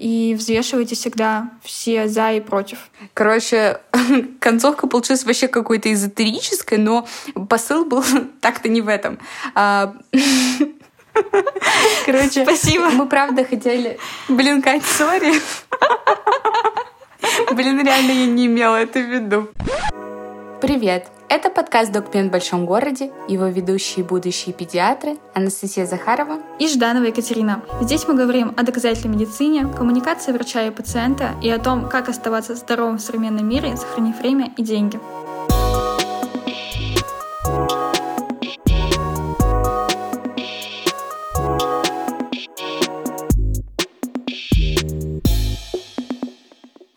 и взвешивайте всегда все за и против. Короче, концовка получилась вообще какой-то эзотерической, но посыл был так-то не в этом. А, Короче, Спасибо. мы правда хотели... Блин, Кать, сори. Блин, реально я не имела это в виду. Привет! Это подкаст «Докпен в большом городе», его ведущие будущие педиатры Анастасия Захарова и Жданова Екатерина. Здесь мы говорим о доказательной медицине, коммуникации врача и пациента и о том, как оставаться здоровым в современном мире, сохранив время и деньги.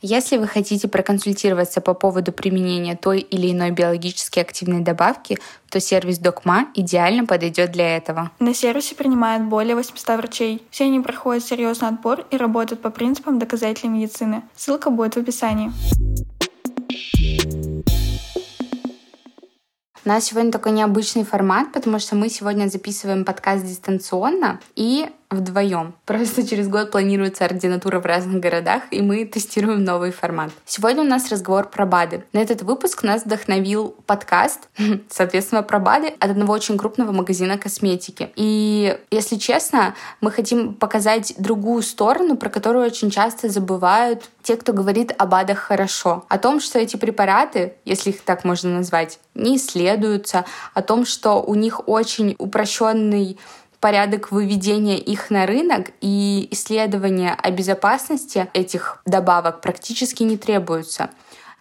Если вы хотите проконсультироваться по поводу применения той или иной биологически активной добавки, то сервис Докма идеально подойдет для этого. На сервисе принимают более 800 врачей. Все они проходят серьезный отбор и работают по принципам доказательной медицины. Ссылка будет в описании. У нас сегодня такой необычный формат, потому что мы сегодня записываем подкаст дистанционно, и вдвоем. Просто через год планируется ординатура в разных городах, и мы тестируем новый формат. Сегодня у нас разговор про БАДы. На этот выпуск нас вдохновил подкаст, соответственно, про БАДы от одного очень крупного магазина косметики. И, если честно, мы хотим показать другую сторону, про которую очень часто забывают те, кто говорит о БАДах хорошо. О том, что эти препараты, если их так можно назвать, не исследуются, о том, что у них очень упрощенный порядок выведения их на рынок и исследования о безопасности этих добавок практически не требуются.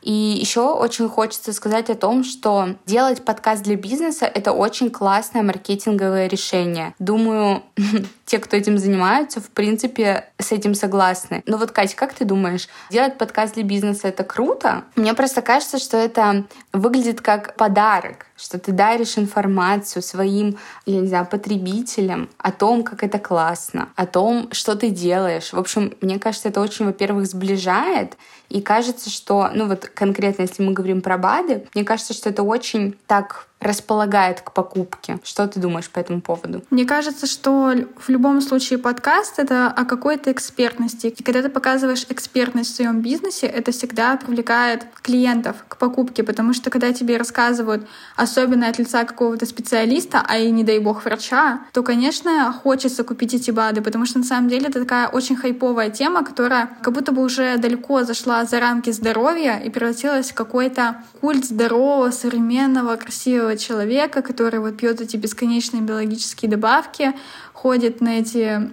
И еще очень хочется сказать о том, что делать подкаст для бизнеса — это очень классное маркетинговое решение. Думаю, те, кто этим занимаются, в принципе, с этим согласны. Но вот, Катя, как ты думаешь, делать подкаст для бизнеса — это круто? Мне просто кажется, что это выглядит как подарок, что ты даришь информацию своим, я не знаю, потребителям о том, как это классно, о том, что ты делаешь. В общем, мне кажется, это очень, во-первых, сближает, и кажется, что, ну вот конкретно, если мы говорим про БАДы, мне кажется, что это очень так располагает к покупке. Что ты думаешь по этому поводу? Мне кажется, что в любом случае подкаст — это о какой-то экспертности. И когда ты показываешь экспертность в своем бизнесе, это всегда привлекает клиентов к покупке, потому что когда тебе рассказывают, особенно от лица какого-то специалиста, а и не дай бог врача, то, конечно, хочется купить эти БАДы, потому что на самом деле это такая очень хайповая тема, которая как будто бы уже далеко зашла за рамки здоровья и превратилась в какой-то культ здорового, современного, красивого белого человека, который вот пьет эти бесконечные биологические добавки, ходит на эти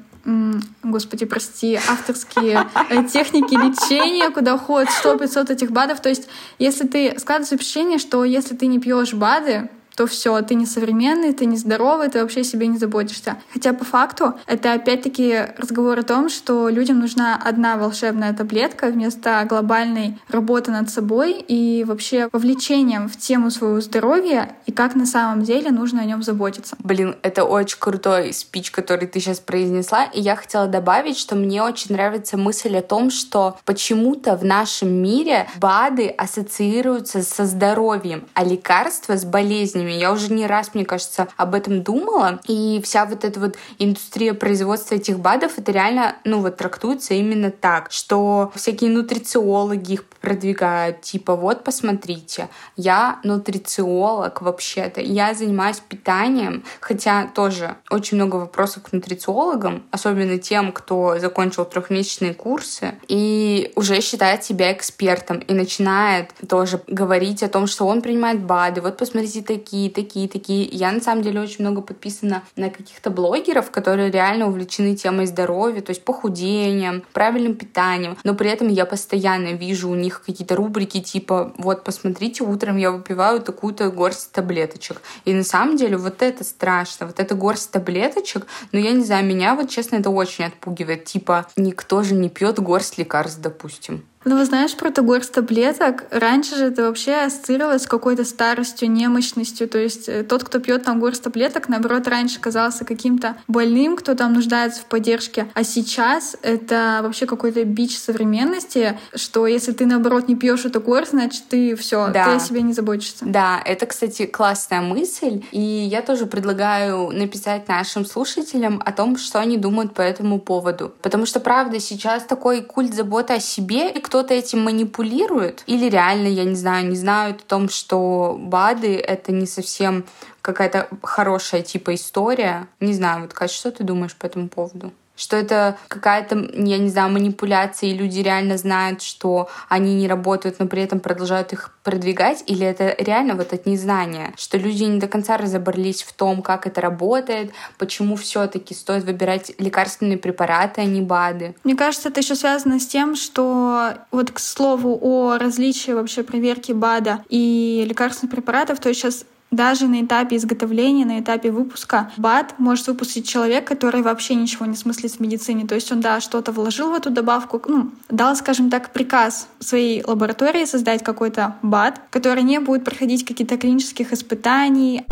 господи, прости, авторские э, техники лечения, куда уходит 100-500 этих БАДов. То есть, если ты складываешь впечатление, что если ты не пьешь БАДы, то все, ты не современный, ты не здоровый, ты вообще себе не заботишься. Хотя по факту это опять-таки разговор о том, что людям нужна одна волшебная таблетка вместо глобальной работы над собой и вообще вовлечением в тему своего здоровья и как на самом деле нужно о нем заботиться. Блин, это очень крутой спич, который ты сейчас произнесла, и я хотела добавить, что мне очень нравится мысль о том, что почему-то в нашем мире БАДы ассоциируются со здоровьем, а лекарства с болезнями время. Я уже не раз, мне кажется, об этом думала. И вся вот эта вот индустрия производства этих БАДов, это реально, ну вот, трактуется именно так, что всякие нутрициологи их продвигают, типа, вот, посмотрите, я нутрициолог вообще-то, я занимаюсь питанием, хотя тоже очень много вопросов к нутрициологам, особенно тем, кто закончил трехмесячные курсы и уже считает себя экспертом и начинает тоже говорить о том, что он принимает БАДы, вот посмотрите такие такие, такие, такие. Я на самом деле очень много подписана на каких-то блогеров, которые реально увлечены темой здоровья, то есть похудением, правильным питанием, но при этом я постоянно вижу у них какие-то рубрики типа вот посмотрите, утром я выпиваю такую-то горсть таблеточек. И на самом деле вот это страшно, вот эта горсть таблеточек, но я не знаю, меня вот честно это очень отпугивает. Типа никто же не пьет горсть лекарств, допустим. Ну, вы знаешь, про горсть таблеток, раньше же это вообще ассоциировалось с какой-то старостью, немощностью. То есть э, тот, кто пьет там горсть таблеток, наоборот, раньше казался каким-то больным, кто там нуждается в поддержке. А сейчас это вообще какой-то бич современности, что если ты, наоборот, не пьешь эту горсть, значит, ты все, да. ты о себе не заботишься. Да, это, кстати, классная мысль. И я тоже предлагаю написать нашим слушателям о том, что они думают по этому поводу. Потому что, правда, сейчас такой культ заботы о себе, и кто-то этим манипулирует, или реально, я не знаю, не знают о том, что БАДы — это не совсем какая-то хорошая типа история. Не знаю, вот, Катя, что ты думаешь по этому поводу? Что это какая-то, я не знаю, манипуляция, и люди реально знают, что они не работают, но при этом продолжают их продвигать, или это реально вот от незнания, что люди не до конца разобрались в том, как это работает, почему все-таки стоит выбирать лекарственные препараты, а не БАДы. Мне кажется, это еще связано с тем, что вот к слову о различии вообще проверки БАДа и лекарственных препаратов, то есть сейчас даже на этапе изготовления, на этапе выпуска БАД может выпустить человек, который вообще ничего не смыслит в медицине. То есть он, да, что-то вложил в эту добавку, ну, дал, скажем так, приказ своей лаборатории создать какой-то БАД, который не будет проходить какие-то клинических испытаний.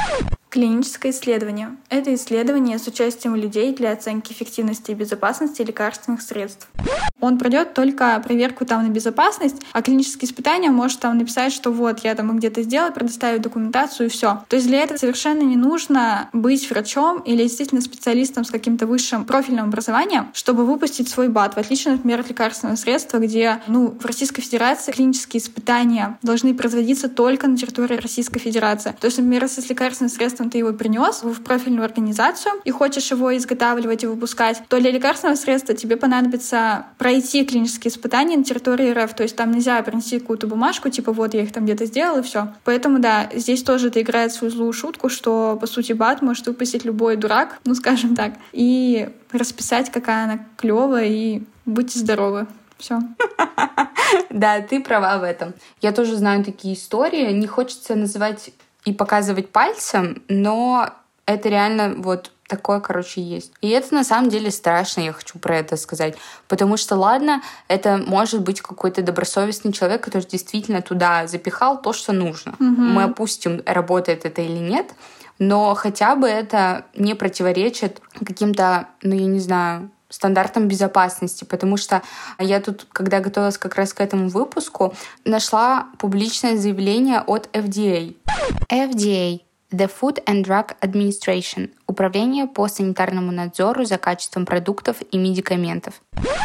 Клиническое исследование. Это исследование с участием людей для оценки эффективности и безопасности лекарственных средств. Он пройдет только проверку там на безопасность, а клинические испытания может там написать, что вот я там где-то сделал, предоставить документацию и все. То есть для этого совершенно не нужно быть врачом или действительно специалистом с каким-то высшим профильным образованием, чтобы выпустить свой БАТ, в отличие, например, от лекарственного средства, где ну, в Российской Федерации клинические испытания должны производиться только на территории Российской Федерации. То есть, например, если лекарственное средство ты его принес в профильную организацию и хочешь его изготавливать и выпускать, то для лекарственного средства тебе понадобится пройти клинические испытания на территории РФ. То есть там нельзя принести какую-то бумажку, типа вот я их там где-то сделал и все. Поэтому да, здесь тоже это играет свою злую шутку, что по сути БАТ может выпустить любой дурак, ну скажем так, и расписать, какая она клевая и будьте здоровы. Все. Да, ты права в этом. Я тоже знаю такие истории. Не хочется называть и показывать пальцем, но это реально вот такое, короче, есть. И это на самом деле страшно, я хочу про это сказать. Потому что, ладно, это может быть какой-то добросовестный человек, который действительно туда запихал то, что нужно. Угу. Мы опустим, работает это или нет, но хотя бы это не противоречит каким-то, ну, я не знаю, стандартам безопасности, потому что я тут, когда готовилась как раз к этому выпуску, нашла публичное заявление от FDA. FDA The Food and Drug Administration – Управление по санитарному надзору за качеством продуктов и медикаментов.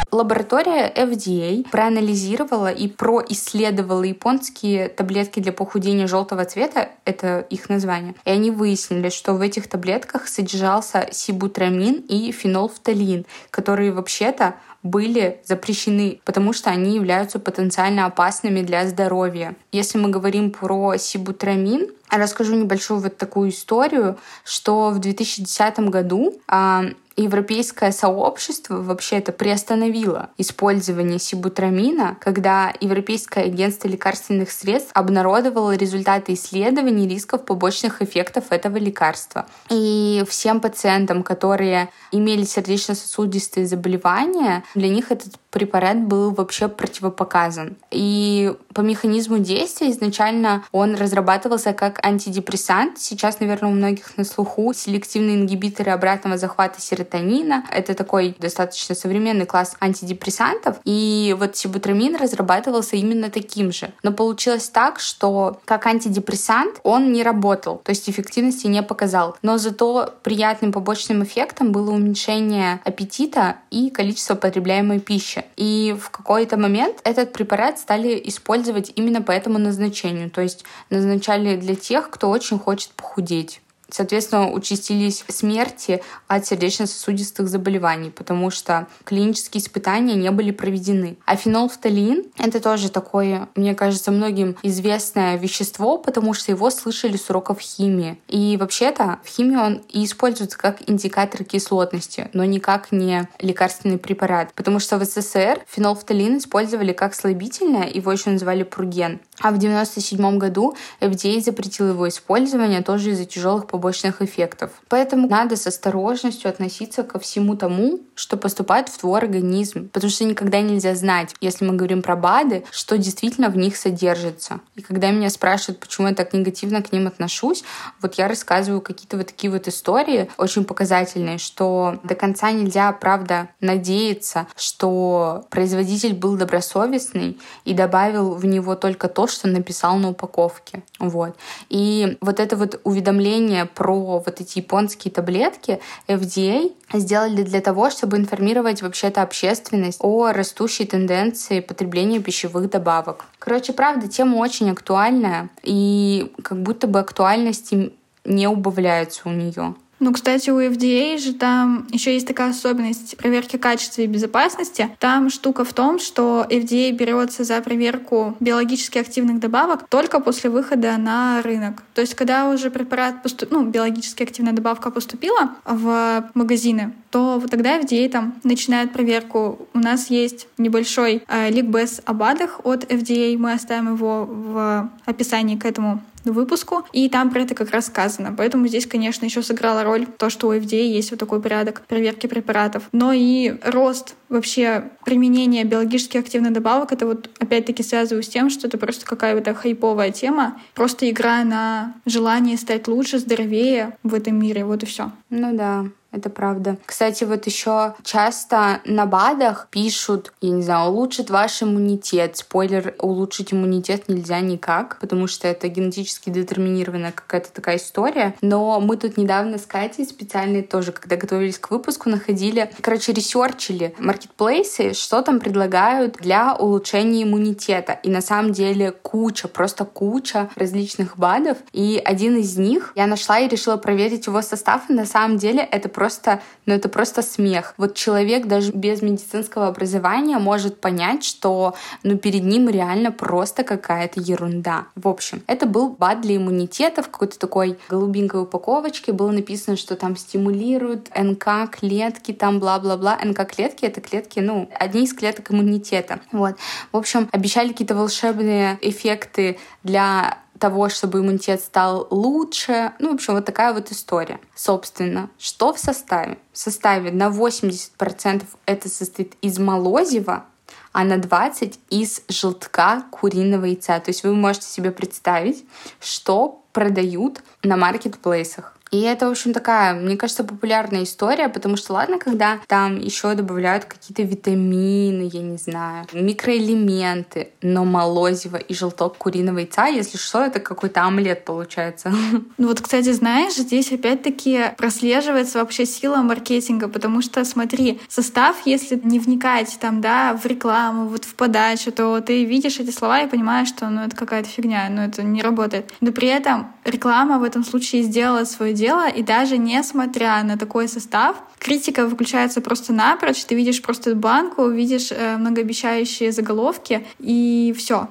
Лаборатория FDA проанализировала и происследовала японские таблетки для похудения желтого цвета, это их название, и они выяснили, что в этих таблетках содержался сибутрамин и фенолфталин, которые вообще-то были запрещены, потому что они являются потенциально опасными для здоровья. Если мы говорим про сибутрамин, расскажу небольшую вот такую историю, что в 2010 году а, европейское сообщество вообще это приостановило использование сибутрамина, когда Европейское агентство лекарственных средств обнародовало результаты исследований рисков побочных эффектов этого лекарства. И всем пациентам, которые имели сердечно-сосудистые заболевания, для них этот препарат был вообще противопоказан. И по механизму действия изначально он разрабатывался как антидепрессант. Сейчас, наверное, у многих на слуху селективные ингибиторы обратного захвата серотонина. Это такой достаточно современный класс антидепрессантов. И вот сибутрамин разрабатывался именно таким же. Но получилось так, что как антидепрессант он не работал, то есть эффективности не показал. Но зато приятным побочным эффектом было уменьшение аппетита и количество потребляемой пищи. И в какой-то момент этот препарат стали использовать именно по этому назначению. То есть назначали для тех, кто очень хочет похудеть. Соответственно, участились смерти от сердечно-сосудистых заболеваний, потому что клинические испытания не были проведены. А фенолфталин — это тоже такое, мне кажется, многим известное вещество, потому что его слышали с уроков химии. И вообще-то в химии он и используется как индикатор кислотности, но никак не лекарственный препарат. Потому что в СССР фенолфталин использовали как слабительное, его еще называли пруген. А в 1997 году FDA запретил его использование тоже из-за тяжелых побочных побочных эффектов. Поэтому надо с осторожностью относиться ко всему тому, что поступает в твой организм, потому что никогда нельзя знать, если мы говорим про БАДы, что действительно в них содержится. И когда меня спрашивают, почему я так негативно к ним отношусь, вот я рассказываю какие-то вот такие вот истории очень показательные, что до конца нельзя, правда, надеяться, что производитель был добросовестный и добавил в него только то, что написал на упаковке. Вот. И вот это вот уведомление про вот эти японские таблетки FDA сделали для того, чтобы информировать вообще-то общественность о растущей тенденции потребления пищевых добавок. Короче, правда, тема очень актуальная, и как будто бы актуальности не убавляется у нее. Ну, кстати, у FDA же там еще есть такая особенность проверки качества и безопасности. Там штука в том, что FDA берется за проверку биологически активных добавок только после выхода на рынок. То есть, когда уже препарат поступ... ну, биологически активная добавка поступила в магазины, то вот тогда FDA там начинает проверку. У нас есть небольшой э, ликбез о БАДах от FDA, мы оставим его в описании к этому выпуску, и там про это как раз сказано. Поэтому здесь, конечно, еще сыграла роль то, что у FDA есть вот такой порядок проверки препаратов. Но и рост вообще применения биологически активных добавок, это вот опять-таки связываю с тем, что это просто какая-то хайповая тема, просто игра на желание стать лучше, здоровее в этом мире, вот и все. Ну да это правда. Кстати, вот еще часто на БАДах пишут, я не знаю, улучшит ваш иммунитет. Спойлер, улучшить иммунитет нельзя никак, потому что это генетически детерминированная какая-то такая история. Но мы тут недавно с Катей специально тоже, когда готовились к выпуску, находили, короче, ресерчили маркетплейсы, что там предлагают для улучшения иммунитета. И на самом деле куча, просто куча различных БАДов. И один из них я нашла и решила проверить его состав. И на самом деле это просто просто, ну это просто смех. Вот человек даже без медицинского образования может понять, что ну перед ним реально просто какая-то ерунда. В общем, это был БАД для иммунитета в какой-то такой голубенькой упаковочке. Было написано, что там стимулируют НК клетки, там бла-бла-бла. НК клетки — это клетки, ну, одни из клеток иммунитета. Вот. В общем, обещали какие-то волшебные эффекты для того, чтобы иммунитет стал лучше. Ну, в общем, вот такая вот история. Собственно, что в составе? В составе на 80% это состоит из молозива, а на 20 из желтка куриного яйца. То есть вы можете себе представить, что продают на маркетплейсах. И это, в общем, такая, мне кажется, популярная история, потому что, ладно, когда там еще добавляют какие-то витамины, я не знаю, микроэлементы, но молозиво и желток куриного яйца, если что, это какой-то омлет получается. Ну вот, кстати, знаешь, здесь опять-таки прослеживается вообще сила маркетинга, потому что, смотри, состав, если не вникать там, да, в рекламу, вот в подачу, то ты видишь эти слова и понимаешь, что, ну, это какая-то фигня, ну, это не работает. Но при этом реклама в этом случае сделала свое дело, дело, и даже несмотря на такой состав, критика выключается просто напрочь, ты видишь просто банку, видишь э, многообещающие заголовки, и все.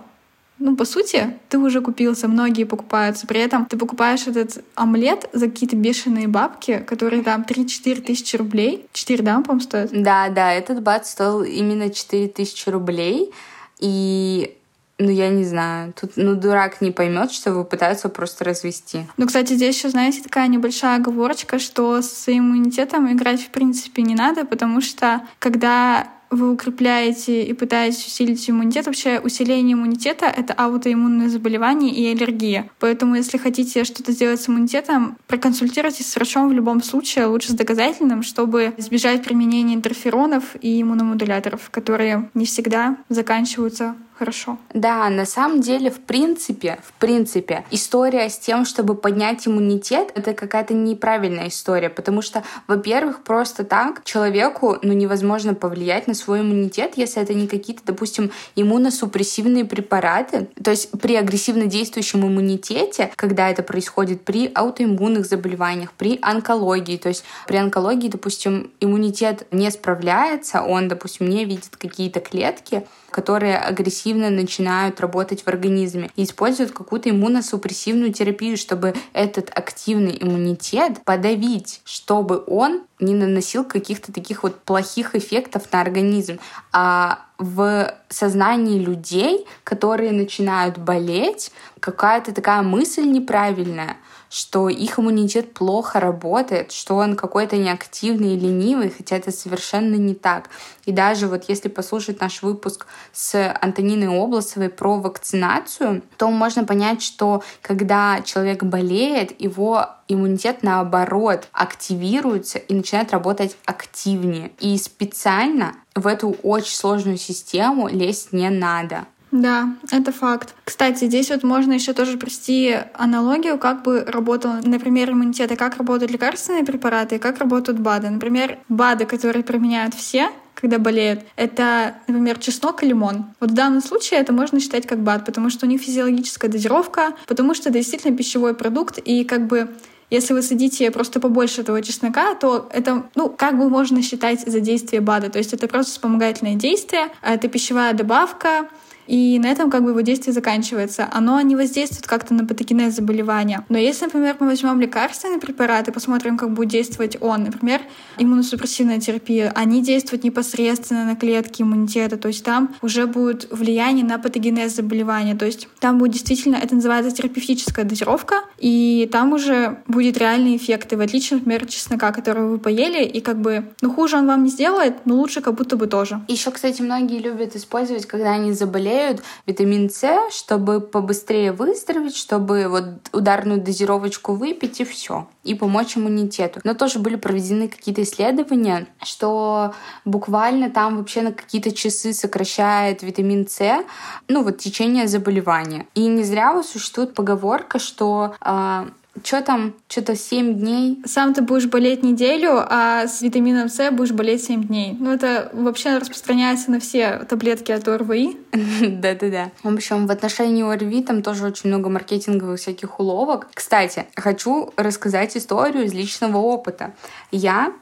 Ну, по сути, ты уже купился, многие покупаются. При этом ты покупаешь этот омлет за какие-то бешеные бабки, которые там 3-4 тысячи рублей. 4, да, по-моему, стоит? Да, да, этот бат стоил именно 4 тысячи рублей. И ну, я не знаю. Тут, ну, дурак не поймет, что его пытаются просто развести. Ну, кстати, здесь еще, знаете, такая небольшая оговорочка, что с иммунитетом играть в принципе не надо, потому что когда вы укрепляете и пытаетесь усилить иммунитет. Вообще усиление иммунитета — это аутоиммунное заболевание и аллергия. Поэтому если хотите что-то сделать с иммунитетом, проконсультируйтесь с врачом в любом случае, лучше с доказательным, чтобы избежать применения интерферонов и иммуномодуляторов, которые не всегда заканчиваются хорошо. Да, на самом деле, в принципе, в принципе, история с тем, чтобы поднять иммунитет, это какая-то неправильная история, потому что, во-первых, просто так человеку, ну, невозможно повлиять на свой иммунитет, если это не какие-то, допустим, иммуносупрессивные препараты. То есть при агрессивно действующем иммунитете, когда это происходит при аутоиммунных заболеваниях, при онкологии, то есть при онкологии, допустим, иммунитет не справляется, он, допустим, не видит какие-то клетки, которые агрессивно начинают работать в организме и используют какую-то иммуносупрессивную терапию, чтобы этот активный иммунитет подавить, чтобы он не наносил каких-то таких вот плохих эффектов на организм. А в сознании людей, которые начинают болеть, какая-то такая мысль неправильная — что их иммунитет плохо работает, что он какой-то неактивный и ленивый, хотя это совершенно не так. И даже вот если послушать наш выпуск с Антониной Обласовой про вакцинацию, то можно понять, что когда человек болеет, его иммунитет наоборот активируется и начинает работать активнее. И специально в эту очень сложную систему лезть не надо. Да, это факт. Кстати, здесь вот можно еще тоже провести аналогию, как бы работал, например, иммунитет, и как работают лекарственные препараты, и как работают БАДы. Например, БАДы, которые применяют все, когда болеют, это, например, чеснок и лимон. Вот в данном случае это можно считать как БАД, потому что у них физиологическая дозировка, потому что это действительно пищевой продукт, и как бы если вы садите просто побольше этого чеснока, то это, ну, как бы можно считать за действие БАДа. То есть это просто вспомогательное действие, а это пищевая добавка, и на этом как бы его действие заканчивается. Оно не воздействует как-то на патогенез заболевания. Но если, например, мы возьмем лекарственный препарат и посмотрим, как будет действовать он, например, иммуносупрессивная терапия, они действуют непосредственно на клетки иммунитета, то есть там уже будет влияние на патогенез заболевания, то есть там будет действительно, это называется терапевтическая дозировка, и там уже будет реальный эффект, и в отличие, например, от чеснока, который вы поели, и как бы, ну, хуже он вам не сделает, но лучше как будто бы тоже. Еще, кстати, многие любят использовать, когда они заболели, добавляют витамин С, чтобы побыстрее выздороветь, чтобы вот ударную дозировочку выпить и все, и помочь иммунитету. Но тоже были проведены какие-то исследования, что буквально там вообще на какие-то часы сокращает витамин С, ну вот течение заболевания. И не зря вот существует поговорка, что э, что там, что-то 7 дней. Сам ты будешь болеть неделю, а с витамином С будешь болеть 7 дней. Ну, это вообще распространяется на все таблетки от ОРВИ. Да-да-да. В общем, в отношении ОРВИ там тоже очень много маркетинговых всяких уловок. Кстати, хочу рассказать историю из личного опыта. Я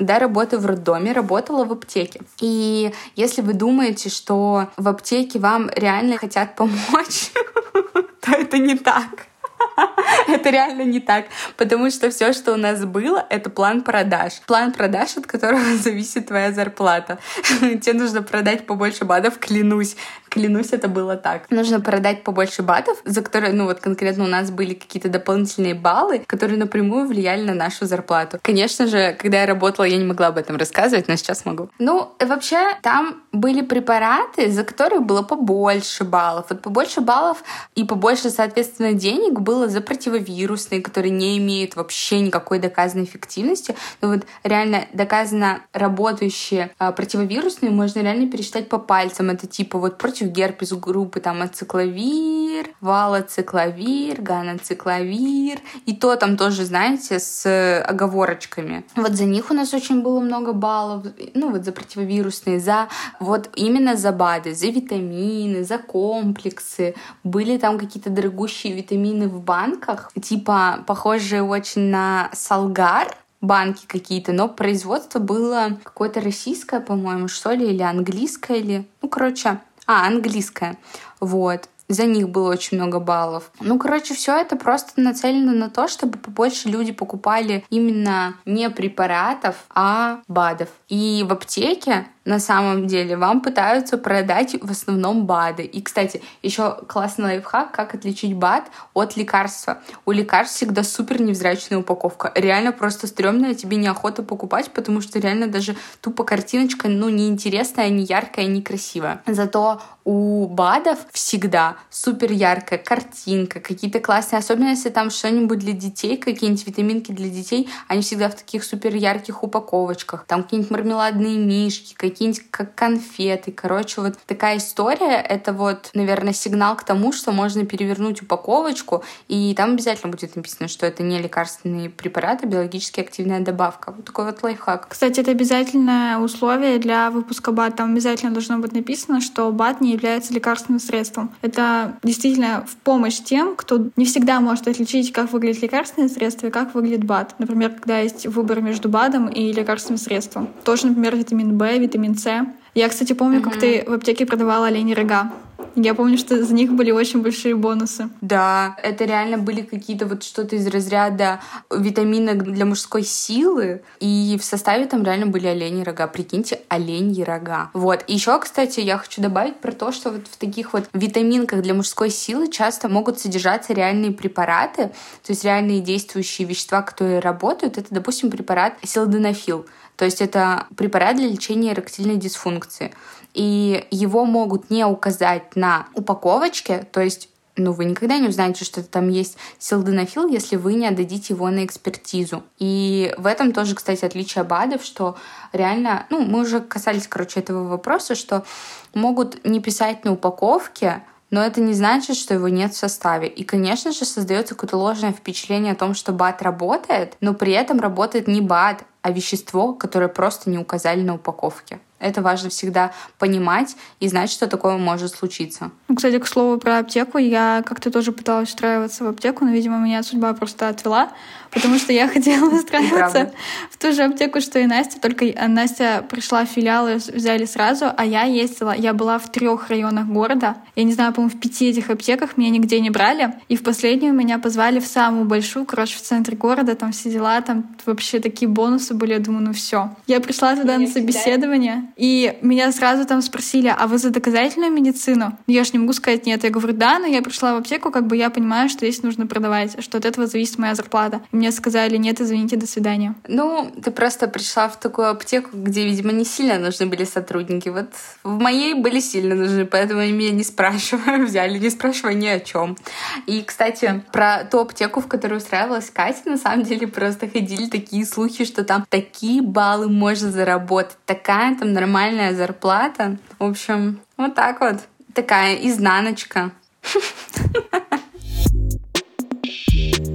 да, работаю в роддоме, работала в аптеке. И если вы думаете, что в аптеке вам реально хотят помочь, то это не так. Это реально не так, потому что все, что у нас было, это план продаж. План продаж, от которого зависит твоя зарплата. Тебе нужно продать побольше БАДов, клянусь. Клянусь, это было так. Нужно продать побольше батов, за которые, ну вот конкретно у нас были какие-то дополнительные баллы, которые напрямую влияли на нашу зарплату. Конечно же, когда я работала, я не могла об этом рассказывать, но сейчас могу. Ну, вообще, там были препараты, за которые было побольше баллов. Вот побольше баллов и побольше, соответственно, денег было за противовирусные, которые не имеют вообще никакой доказанной эффективности. Но вот реально доказано работающие а, противовирусные можно реально пересчитать по пальцам. Это типа вот против против герпес группы там ацикловир, валоцикловир, ганоцикловир. И то там тоже, знаете, с оговорочками. Вот за них у нас очень было много баллов. Ну вот за противовирусные, за вот именно за БАДы, за витамины, за комплексы. Были там какие-то дорогущие витамины в банках, типа похожие очень на салгар, банки какие-то, но производство было какое-то российское, по-моему, что ли, или английское, или... Ну, короче, а, английская. Вот. За них было очень много баллов. Ну, короче, все это просто нацелено на то, чтобы побольше люди покупали именно не препаратов, а БАДов. И в аптеке на самом деле вам пытаются продать в основном БАДы. И, кстати, еще классный лайфхак, как отличить БАД от лекарства. У лекарств всегда супер невзрачная упаковка. Реально просто стрёмная, тебе неохота покупать, потому что реально даже тупо картиночка, ну, неинтересная, не яркая, не красивая. Зато у БАДов всегда супер яркая картинка, какие-то классные, особенно если там что-нибудь для детей, какие-нибудь витаминки для детей, они всегда в таких супер ярких упаковочках. Там какие-нибудь мармеладные мишки, какие-нибудь как конфеты. Короче, вот такая история — это вот, наверное, сигнал к тому, что можно перевернуть упаковочку, и там обязательно будет написано, что это не лекарственные препараты, а биологически активная добавка. Вот такой вот лайфхак. Кстати, это обязательное условие для выпуска БАД. Там обязательно должно быть написано, что БАД не является лекарственным средством. Это действительно в помощь тем, кто не всегда может отличить, как выглядит лекарственное средство и как выглядит БАД. Например, когда есть выбор между БАДом и лекарственным средством. Тоже, например, витамин В, витамин С. Я, кстати, помню, mm-hmm. как ты в аптеке продавала олени рога. Я помню, что за них были очень большие бонусы. Да, это реально были какие-то вот что-то из разряда витаминок для мужской силы, и в составе там реально были олени рога. Прикиньте, оленьи рога. Вот. Еще, кстати, я хочу добавить про то, что вот в таких вот витаминках для мужской силы часто могут содержаться реальные препараты, то есть реальные действующие вещества, которые работают. Это, допустим, препарат силденафил. То есть это препарат для лечения эректильной дисфункции. И его могут не указать на упаковочке, то есть ну, вы никогда не узнаете, что там есть силденафил, если вы не отдадите его на экспертизу. И в этом тоже, кстати, отличие БАДов, что реально, ну, мы уже касались, короче, этого вопроса, что могут не писать на упаковке, но это не значит, что его нет в составе. И, конечно же, создается какое-то ложное впечатление о том, что БАД работает, но при этом работает не БАД, а вещество, которое просто не указали на упаковке. Это важно всегда понимать и знать, что такое может случиться. Ну, кстати, к слову про аптеку, я как-то тоже пыталась устраиваться в аптеку, но, видимо, меня судьба просто отвела, потому что я хотела устраиваться в ту же аптеку, что и Настя, только Настя пришла в филиал и взяли сразу, а я ездила, я была в трех районах города, я не знаю, по-моему, в пяти этих аптеках меня нигде не брали, и в последнюю меня позвали в самую большую, короче, в центре города, там все дела, там вообще такие бонусы были, я думаю, ну все. Я пришла туда на собеседование, и меня сразу там спросили, а вы за доказательную медицину? Я же не могу сказать нет. Я говорю, да, но я пришла в аптеку, как бы я понимаю, что здесь нужно продавать, что от этого зависит моя зарплата. И мне сказали, нет, извините, до свидания. Ну, ты просто пришла в такую аптеку, где, видимо, не сильно нужны были сотрудники. Вот в моей были сильно нужны, поэтому меня не спрашивали, взяли, не спрашивая ни о чем. И, кстати, про ту аптеку, в которую устраивалась Катя, на самом деле просто ходили такие слухи, что там такие баллы можно заработать, такая там нормальная зарплата. В общем, вот так вот. Такая изнаночка.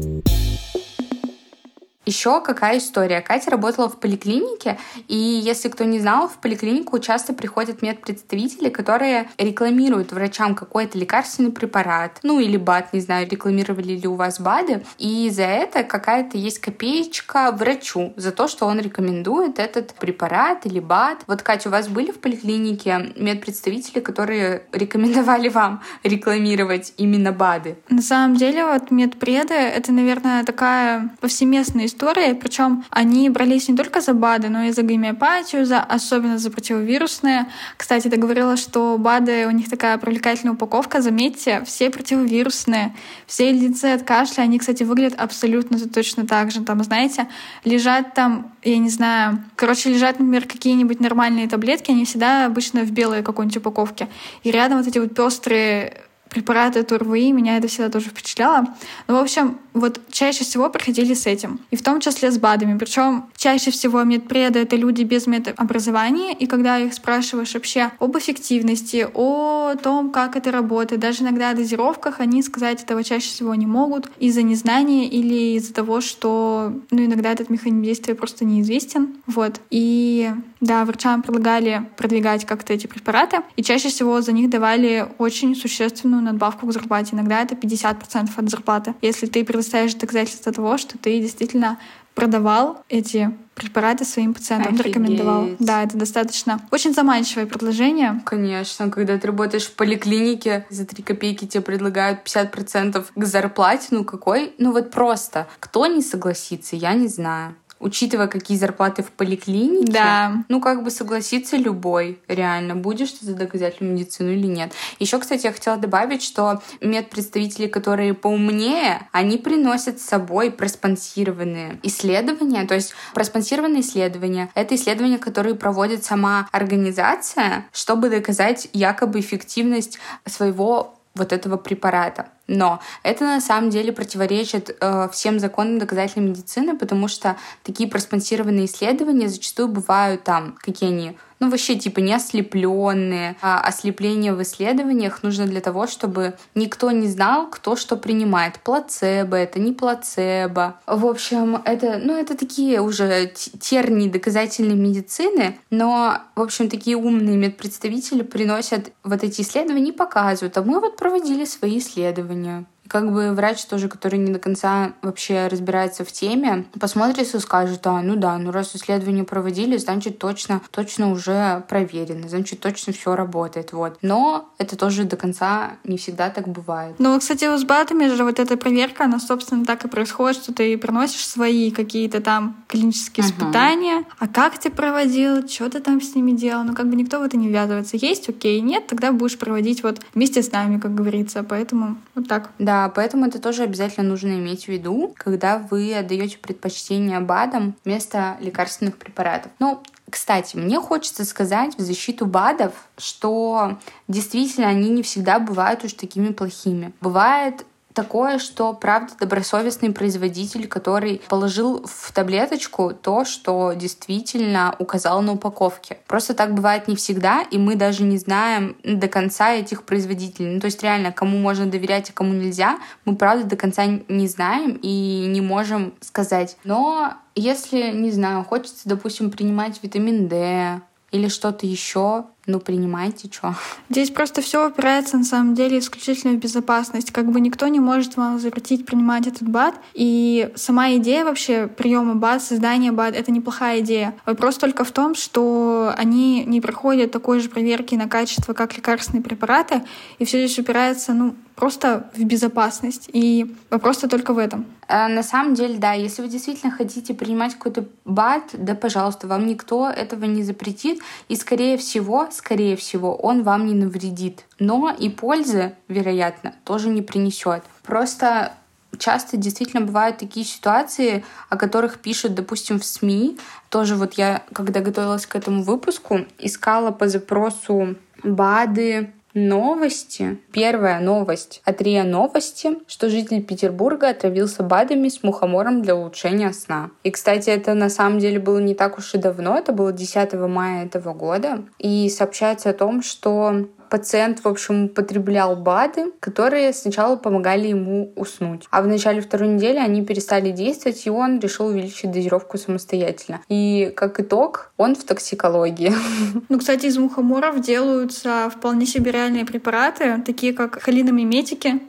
Еще какая история? Катя работала в поликлинике, и если кто не знал, в поликлинику часто приходят медпредставители, которые рекламируют врачам какой-то лекарственный препарат, ну или БАД, не знаю, рекламировали ли у вас БАДы, и за это какая-то есть копеечка врачу за то, что он рекомендует этот препарат или БАД. Вот, Катя, у вас были в поликлинике медпредставители, которые рекомендовали вам рекламировать именно БАДы? На самом деле, вот медпреды — это, наверное, такая повсеместная история, причем они брались не только за БАДы, но и за гомеопатию, за, особенно за противовирусные. Кстати, ты говорила, что БАДы, у них такая привлекательная упаковка. Заметьте, все противовирусные, все леденцы от кашля, они, кстати, выглядят абсолютно точно так же. Там, знаете, лежат там, я не знаю, короче, лежат, например, какие-нибудь нормальные таблетки, они всегда обычно в белой какой-нибудь упаковке. И рядом вот эти вот пестрые препараты ТУРВИ, меня это всегда тоже впечатляло. Ну, в общем, вот чаще всего проходили с этим. И в том числе с БАДами. Причем чаще всего медпреды — это люди без медобразования, и когда их спрашиваешь вообще об эффективности, о том, как это работает, даже иногда о дозировках, они сказать этого чаще всего не могут из-за незнания или из-за того, что ну, иногда этот механизм действия просто неизвестен. Вот. И да, врачам предлагали продвигать как-то эти препараты, и чаще всего за них давали очень существенную надбавку к зарплате. Иногда это 50% от зарплаты. Если ты предоставишь доказательства того, что ты действительно продавал эти препараты своим пациентам, Офигеть. рекомендовал. Да, это достаточно очень заманчивое предложение. Конечно, когда ты работаешь в поликлинике, за 3 копейки тебе предлагают 50% к зарплате, ну какой? Ну вот просто. Кто не согласится, я не знаю учитывая, какие зарплаты в поликлинике, да. ну, как бы согласится любой, реально, будешь ты за доказательную медицину или нет. Еще, кстати, я хотела добавить, что медпредставители, которые поумнее, они приносят с собой проспонсированные исследования, то есть проспонсированные исследования — это исследования, которые проводит сама организация, чтобы доказать якобы эффективность своего вот этого препарата. Но это на самом деле противоречит э, всем законам доказательной медицины, потому что такие проспонсированные исследования зачастую бывают там, какие они ну, вообще, типа, не ослепленные. А ослепление в исследованиях нужно для того, чтобы никто не знал, кто что принимает. Плацебо это, не плацебо. В общем, это, ну, это такие уже тернии доказательной медицины, но, в общем, такие умные медпредставители приносят вот эти исследования и показывают, а мы вот проводили свои исследования. Как бы врач тоже, который не до конца вообще разбирается в теме, посмотрит и скажет, а, ну да, ну раз исследования проводили, значит точно, точно уже проверено, значит точно все работает, вот. Но это тоже до конца не всегда так бывает. Ну, кстати, с БАДами же вот эта проверка, она, собственно, так и происходит, что ты приносишь свои какие-то там клинические uh-huh. испытания, а как ты проводил, что ты там с ними делал, ну, как бы никто в это не ввязывается. Есть, окей, нет, тогда будешь проводить вот вместе с нами, как говорится, поэтому вот так. Да, поэтому это тоже обязательно нужно иметь в виду, когда вы отдаете предпочтение БАДам вместо лекарственных препаратов. Ну, кстати, мне хочется сказать в защиту БАДов, что действительно они не всегда бывают уж такими плохими. Бывает такое, что, правда, добросовестный производитель, который положил в таблеточку то, что действительно указал на упаковке. Просто так бывает не всегда, и мы даже не знаем до конца этих производителей. Ну, то есть реально, кому можно доверять, а кому нельзя, мы, правда, до конца не знаем и не можем сказать. Но если, не знаю, хочется, допустим, принимать витамин D или что-то еще, ну, принимайте, что. Здесь просто все упирается, на самом деле, исключительно в безопасность. Как бы никто не может вам запретить принимать этот БАД. И сама идея вообще приема БАД, создания БАД — это неплохая идея. Вопрос только в том, что они не проходят такой же проверки на качество, как лекарственные препараты, и все здесь упирается, ну, просто в безопасность. И вопрос-то только в этом. А, на самом деле, да, если вы действительно хотите принимать какой-то БАД, да, пожалуйста, вам никто этого не запретит. И, скорее всего, скорее всего, он вам не навредит. Но и пользы, вероятно, тоже не принесет. Просто часто действительно бывают такие ситуации, о которых пишут, допустим, в СМИ. Тоже вот я, когда готовилась к этому выпуску, искала по запросу БАДы, Новости. Первая новость от РИА Новости, что житель Петербурга отравился БАДами с мухомором для улучшения сна. И, кстати, это на самом деле было не так уж и давно, это было 10 мая этого года. И сообщается о том, что пациент, в общем, употреблял БАДы, которые сначала помогали ему уснуть. А в начале второй недели они перестали действовать, и он решил увеличить дозировку самостоятельно. И как итог, он в токсикологии. Ну, кстати, из мухоморов делаются вполне себе реальные препараты, такие как холиномиметики.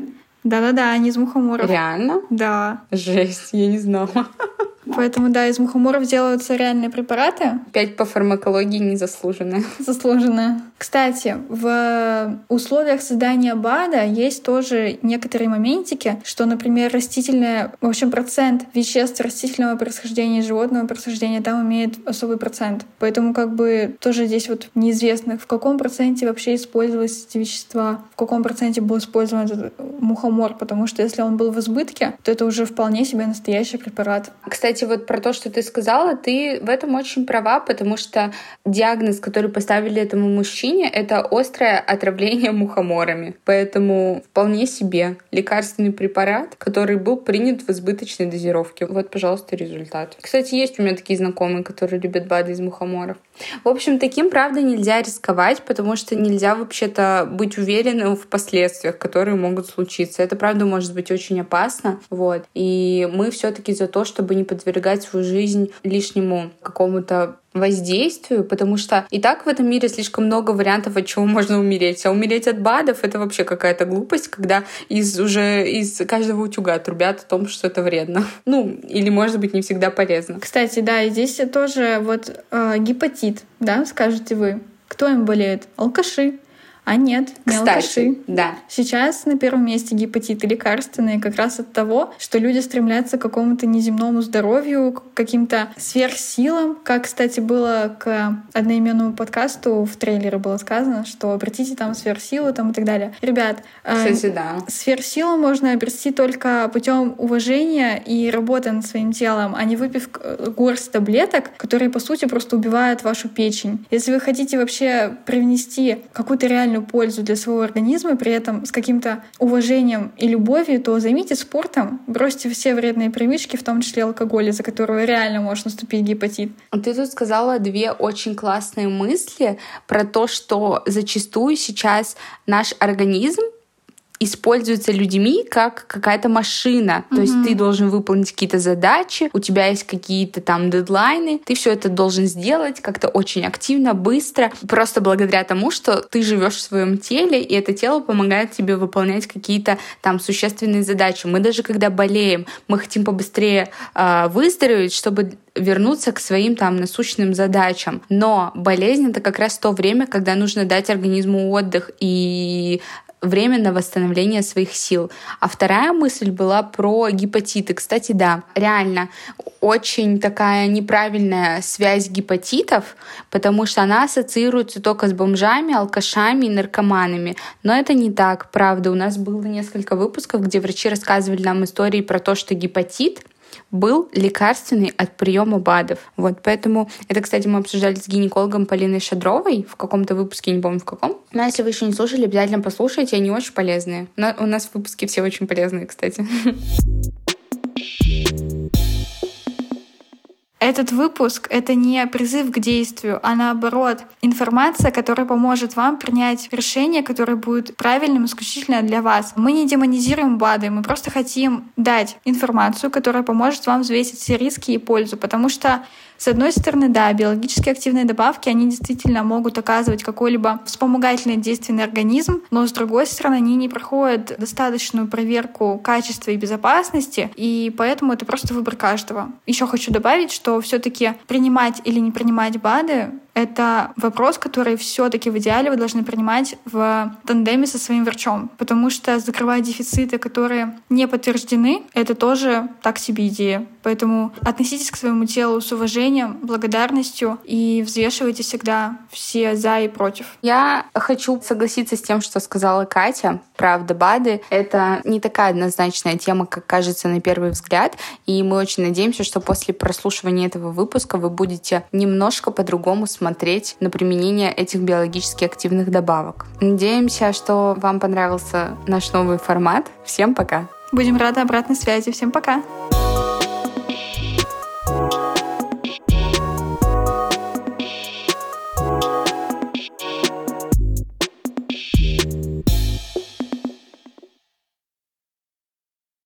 Да-да-да, они из мухоморов. Реально? Да. Жесть, я не знала. Поэтому, да, из мухоморов делаются реальные препараты. Пять по фармакологии незаслуженно. Заслуженно. Кстати, в условиях создания БАДа есть тоже некоторые моментики, что, например, растительное, в общем, процент веществ растительного происхождения и животного происхождения там имеет особый процент. Поэтому как бы тоже здесь вот неизвестно, в каком проценте вообще использовались эти вещества, в каком проценте был использован этот мухомор, потому что если он был в избытке, то это уже вполне себе настоящий препарат. Кстати, кстати, вот про то, что ты сказала, ты в этом очень права, потому что диагноз, который поставили этому мужчине, это острое отравление мухоморами. Поэтому вполне себе лекарственный препарат, который был принят в избыточной дозировке. Вот, пожалуйста, результат. Кстати, есть у меня такие знакомые, которые любят БАДы из мухоморов. В общем, таким, правда, нельзя рисковать, потому что нельзя вообще-то быть уверенным в последствиях, которые могут случиться. Это, правда, может быть очень опасно. Вот. И мы все таки за то, чтобы не подвергать подвергать свою жизнь лишнему какому-то воздействию, потому что и так в этом мире слишком много вариантов, от чего можно умереть. А умереть от БАДов — это вообще какая-то глупость, когда из уже из каждого утюга трубят о том, что это вредно. Ну, или, может быть, не всегда полезно. Кстати, да, и здесь тоже вот э, гепатит, да, скажете вы. Кто им болеет? Алкаши. А нет, не Кстати, алкаши. Да. Сейчас на первом месте гепатиты лекарственные как раз от того, что люди стремятся к какому-то неземному здоровью, к каким-то сверхсилам. Как, кстати, было к одноименному подкасту в трейлере было сказано, что обратите там сверхсилу там и так далее. Ребят, э, кстати, э, да. сверхсилу можно обрести только путем уважения и работы над своим телом, а не выпив э, горсть таблеток, которые, по сути, просто убивают вашу печень. Если вы хотите вообще привнести какую-то реальную реальную пользу для своего организма, при этом с каким-то уважением и любовью, то займитесь спортом, бросьте все вредные привычки, в том числе алкоголь, из-за которого реально может наступить гепатит. Ты тут сказала две очень классные мысли про то, что зачастую сейчас наш организм используется людьми как какая-то машина. Mm-hmm. То есть ты должен выполнить какие-то задачи, у тебя есть какие-то там дедлайны, ты все это должен сделать как-то очень активно, быстро, просто благодаря тому, что ты живешь в своем теле, и это тело помогает тебе выполнять какие-то там существенные задачи. Мы даже когда болеем, мы хотим побыстрее э, выздороветь, чтобы вернуться к своим там насущным задачам. Но болезнь это как раз то время, когда нужно дать организму отдых и время на восстановление своих сил. А вторая мысль была про гепатиты. Кстати, да, реально очень такая неправильная связь гепатитов, потому что она ассоциируется только с бомжами, алкашами и наркоманами. Но это не так, правда. У нас было несколько выпусков, где врачи рассказывали нам истории про то, что гепатит был лекарственный от приема БАДов. Вот, поэтому это, кстати, мы обсуждали с гинекологом Полиной Шадровой в каком-то выпуске, не помню в каком. Но если вы еще не слушали, обязательно послушайте, они очень полезные. Но у нас выпуски все очень полезные, кстати. Этот выпуск — это не призыв к действию, а наоборот, информация, которая поможет вам принять решение, которое будет правильным исключительно для вас. Мы не демонизируем БАДы, мы просто хотим дать информацию, которая поможет вам взвесить все риски и пользу, потому что с одной стороны, да, биологически активные добавки, они действительно могут оказывать какое-либо вспомогательное действие на организм, но с другой стороны, они не проходят достаточную проверку качества и безопасности, и поэтому это просто выбор каждого. Еще хочу добавить, что все-таки принимать или не принимать БАДы это вопрос, который все-таки в идеале вы должны принимать в тандеме со своим врачом, потому что закрывать дефициты, которые не подтверждены, это тоже так себе идея. Поэтому относитесь к своему телу с уважением, благодарностью и взвешивайте всегда все за и против. Я хочу согласиться с тем, что сказала Катя. Правда, БАДы — это не такая однозначная тема, как кажется на первый взгляд. И мы очень надеемся, что после прослушивания этого выпуска вы будете немножко по-другому смотреть смотреть на применение этих биологически активных добавок. Надеемся, что вам понравился наш новый формат. Всем пока! Будем рады обратной связи. Всем пока!